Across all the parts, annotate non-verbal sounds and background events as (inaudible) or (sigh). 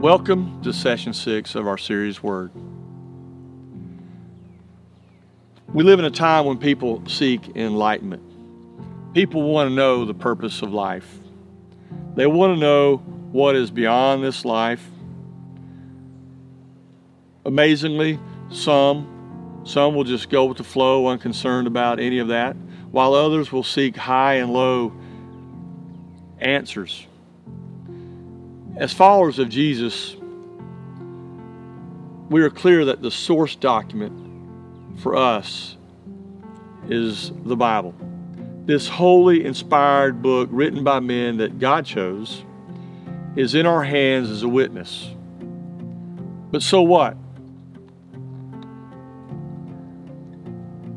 Welcome to session six of our series Word. We live in a time when people seek enlightenment. People want to know the purpose of life. They want to know what is beyond this life. Amazingly, some some will just go with the flow unconcerned about any of that, while others will seek high and low answers as followers of Jesus, we are clear that the source document for us is the Bible. This holy, inspired book written by men that God chose is in our hands as a witness. But so what?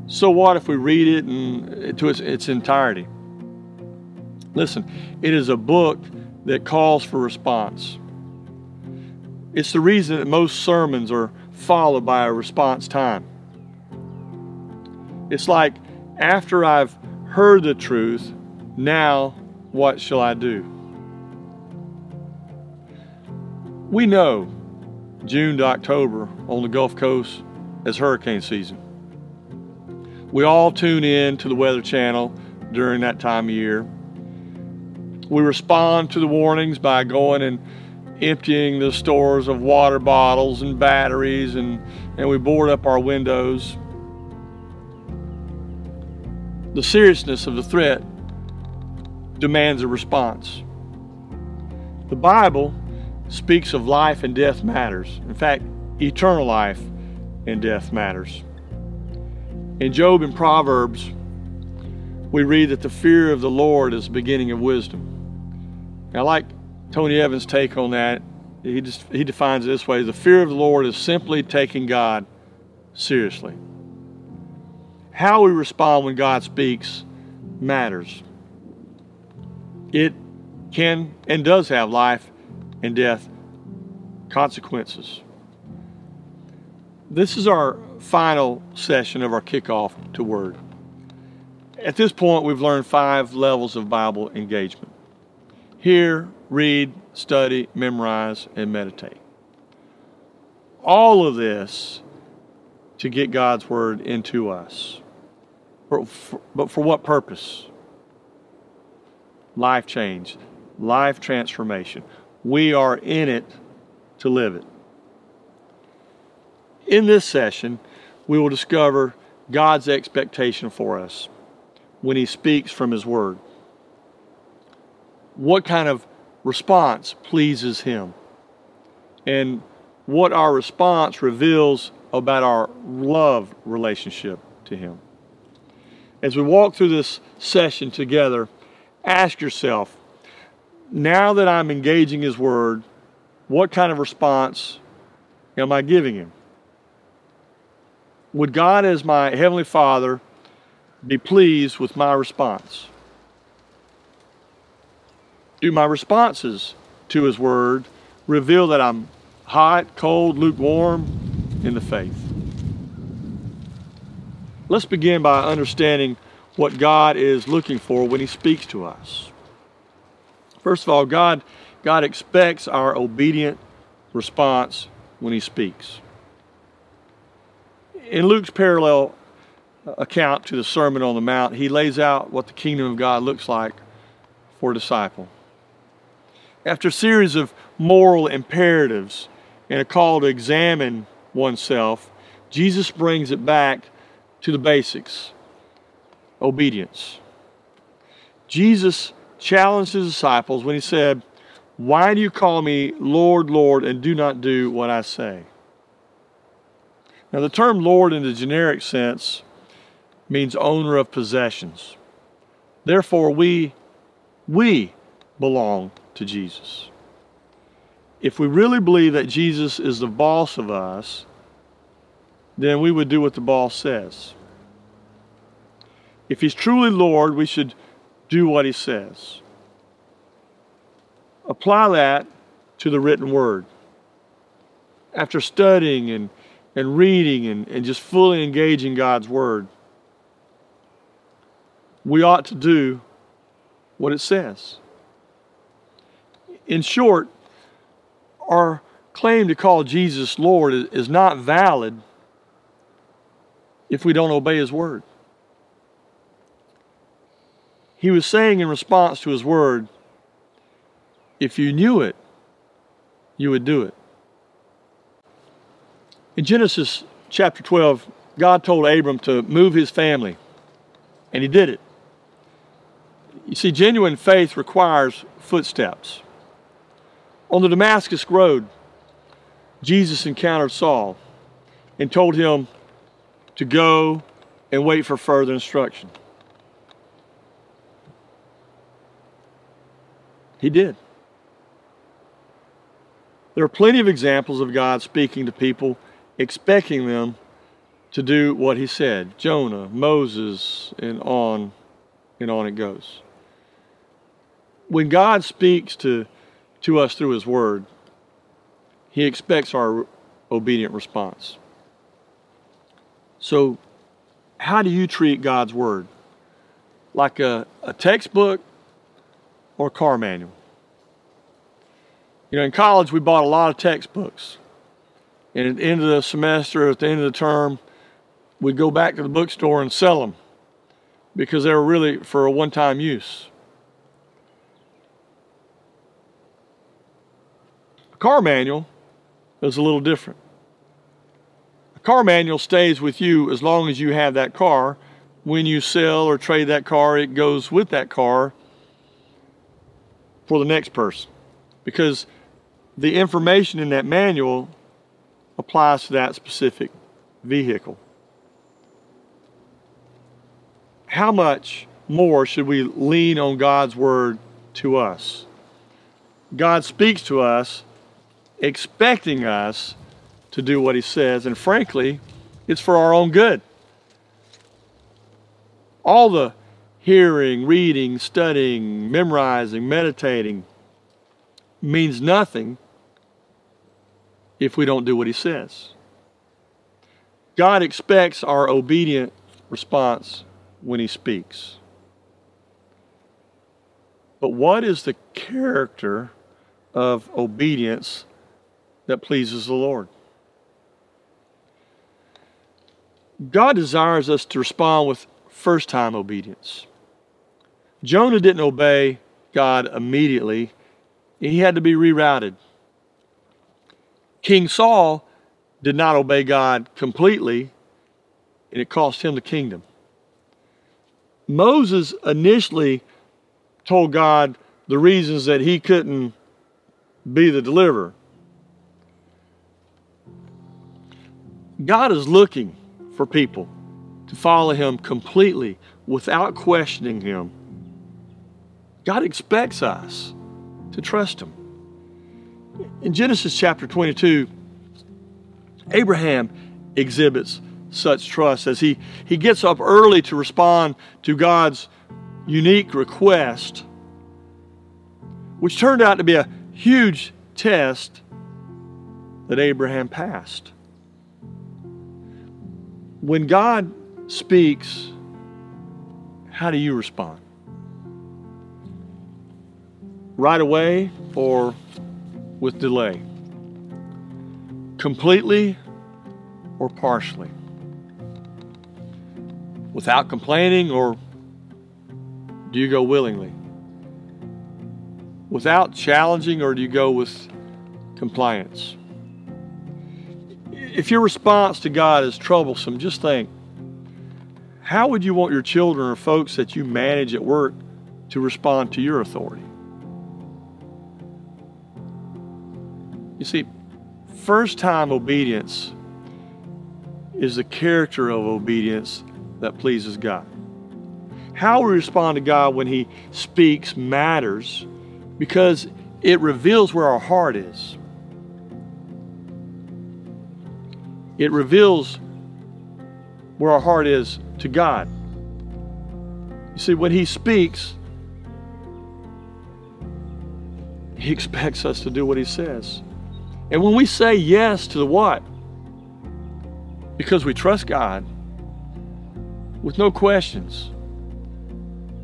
So what if we read it in, to its, its entirety? Listen, it is a book that calls for response. It's the reason that most sermons are followed by a response time. It's like, after I've heard the truth, now what shall I do? We know June to October on the Gulf Coast is hurricane season. We all tune in to the Weather Channel during that time of year. We respond to the warnings by going and emptying the stores of water bottles and batteries, and, and we board up our windows. The seriousness of the threat demands a response. The Bible speaks of life and death matters. In fact, eternal life and death matters. In Job and Proverbs, we read that the fear of the Lord is the beginning of wisdom. I like Tony Evans' take on that. He just he defines it this way: the fear of the Lord is simply taking God seriously. How we respond when God speaks matters. It can and does have life and death consequences. This is our final session of our kickoff to Word. At this point, we've learned five levels of Bible engagement hear, read, study, memorize, and meditate. All of this to get God's Word into us. For, for, but for what purpose? Life change, life transformation. We are in it to live it. In this session, we will discover God's expectation for us when He speaks from His Word what kind of response pleases Him and what our response reveals about our love relationship to Him. As we walk through this session together, ask yourself now that I'm engaging His Word, what kind of response am I giving Him? Would God, as my Heavenly Father, be pleased with my response? Do my responses to His Word reveal that I'm hot, cold, lukewarm in the faith? Let's begin by understanding what God is looking for when He speaks to us. First of all, God, God expects our obedient response when He speaks. In Luke's parallel account to the Sermon on the Mount, he lays out what the kingdom of God looks like for a disciple. After a series of moral imperatives and a call to examine oneself, Jesus brings it back to the basics obedience. Jesus challenged his disciples when he said, Why do you call me Lord, Lord, and do not do what I say? Now, the term Lord in the generic sense means owner of possessions. Therefore, we, we belong to Jesus. If we really believe that Jesus is the boss of us, then we would do what the boss says. If he's truly Lord, we should do what he says. Apply that to the written word. After studying and, and reading and, and just fully engaging God's word, we ought to do what it says in short, our claim to call Jesus Lord is not valid if we don't obey His word. He was saying in response to His word, if you knew it, you would do it. In Genesis chapter 12, God told Abram to move his family, and he did it. You see, genuine faith requires footsteps. On the Damascus Road, Jesus encountered Saul and told him to go and wait for further instruction. He did. There are plenty of examples of God speaking to people, expecting them to do what he said. Jonah, Moses, and on and on it goes. When God speaks to, to us through his word, he expects our obedient response. So, how do you treat God's word? Like a, a textbook or a car manual? You know, in college, we bought a lot of textbooks. And at the end of the semester, at the end of the term, we'd go back to the bookstore and sell them because they were really for a one time use. Car manual is a little different. A car manual stays with you as long as you have that car. When you sell or trade that car, it goes with that car for the next person because the information in that manual applies to that specific vehicle. How much more should we lean on God's word to us? God speaks to us expecting us to do what he says, and frankly, it's for our own good. All the hearing, reading, studying, memorizing, meditating means nothing if we don't do what he says. God expects our obedient response when he speaks. But what is the character of obedience that pleases the Lord? God desires us to respond with first time obedience. Jonah didn't obey God immediately, he had to be rerouted. King Saul did not obey God completely, and it cost him the kingdom. Moses initially told God the reasons that he couldn't be the deliverer. God is looking for people to follow him completely without questioning him. God expects us to trust him. In Genesis chapter 22, Abraham exhibits such trust as he, he gets up early to respond to God's unique request, which turned out to be a huge test that Abraham passed. When God speaks, how do you respond? Right away or with delay? Completely or partially? Without complaining or do you go willingly? Without challenging or do you go with compliance? If your response to God is troublesome, just think how would you want your children or folks that you manage at work to respond to your authority? You see, first time obedience is the character of obedience that pleases God. How we respond to God when He speaks matters because it reveals where our heart is. It reveals where our heart is to God. You see, when He speaks, He (laughs) expects us to do what He says. And when we say yes to the what? Because we trust God with no questions.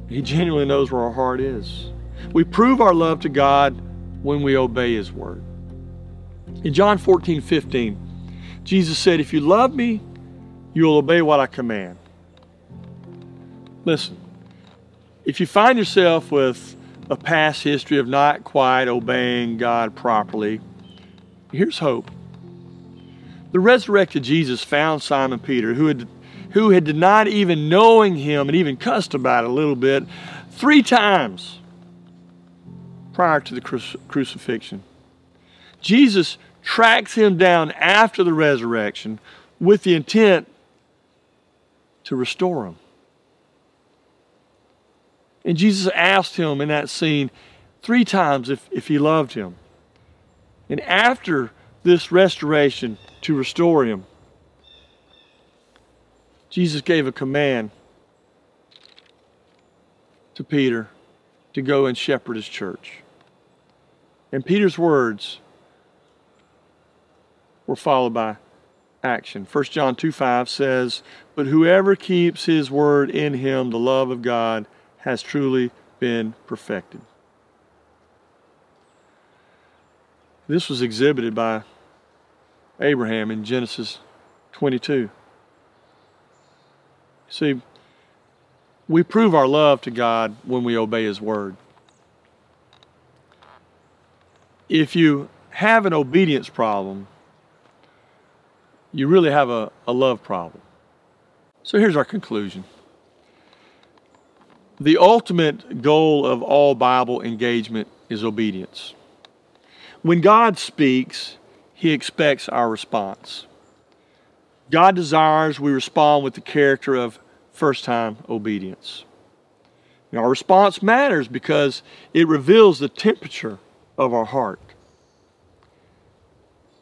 He genuinely knows where our heart is. We prove our love to God when we obey His word. In John 14, 15, Jesus said, If you love me, you will obey what I command. Listen, if you find yourself with a past history of not quite obeying God properly, here's hope. The resurrected Jesus found Simon Peter, who had, who had denied even knowing him and even cussed about it a little bit three times prior to the crucifixion. Jesus tracks him down after the resurrection with the intent to restore him. And Jesus asked him in that scene three times if, if he loved him. And after this restoration to restore him, Jesus gave a command to Peter to go and shepherd his church. And Peter's words were followed by action. 1 John 2 5 says, But whoever keeps his word in him, the love of God has truly been perfected. This was exhibited by Abraham in Genesis 22. See, we prove our love to God when we obey His word. If you have an obedience problem, you really have a, a love problem. So here's our conclusion. The ultimate goal of all Bible engagement is obedience. When God speaks, He expects our response. God desires we respond with the character of first time obedience. And our response matters because it reveals the temperature of our heart.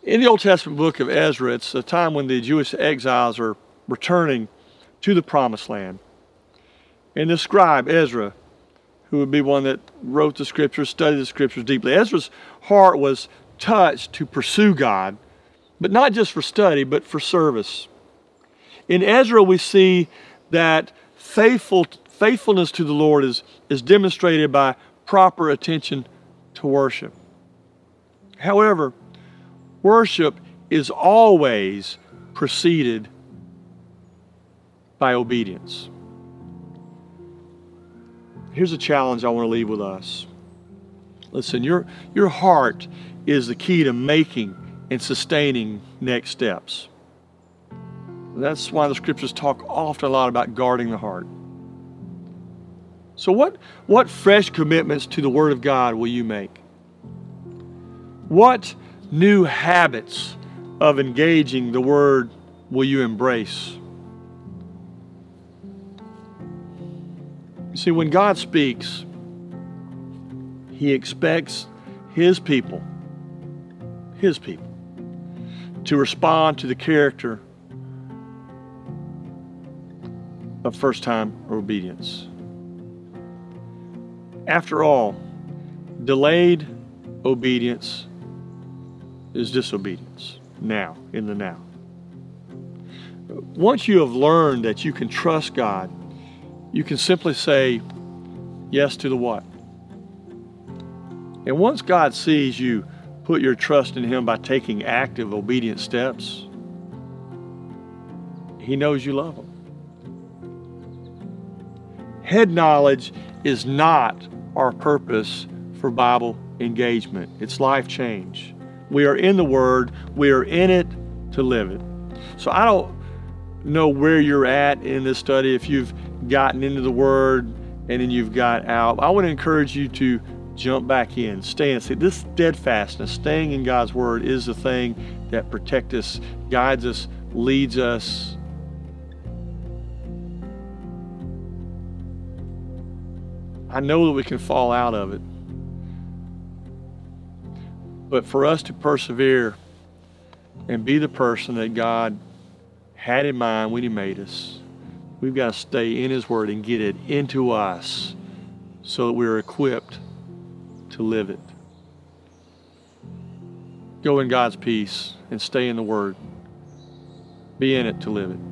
In the Old Testament book of Ezra, it's a time when the Jewish exiles are returning to the promised land. And the scribe, Ezra, who would be one that wrote the scriptures, studied the scriptures deeply, Ezra's heart was touched to pursue God, but not just for study, but for service. In Ezra, we see that faithful, faithfulness to the Lord is, is demonstrated by proper attention to worship. However, worship is always preceded by obedience. Here's a challenge I want to leave with us. Listen, your, your heart is the key to making and sustaining next steps. That's why the scriptures talk often a lot about guarding the heart. So, what, what fresh commitments to the Word of God will you make? What new habits of engaging the Word will you embrace? You See, when God speaks, He expects His people, His people, to respond to the character of first time obedience. After all, delayed obedience is disobedience now, in the now. Once you have learned that you can trust God you can simply say yes to the what. And once God sees you put your trust in Him by taking active, obedient steps, He knows you love Him. Head knowledge is not our purpose for Bible engagement, it's life change. We are in the Word, we are in it to live it. So I don't know where you're at in this study, if you've gotten into the Word and then you've got out, I want to encourage you to jump back in, stay in. See, this steadfastness, staying in God's Word, is the thing that protects us, guides us, leads us. I know that we can fall out of it. But for us to persevere and be the person that God had in mind when He made us, we've got to stay in His Word and get it into us so that we're equipped to live it. Go in God's peace and stay in the Word. Be in it to live it.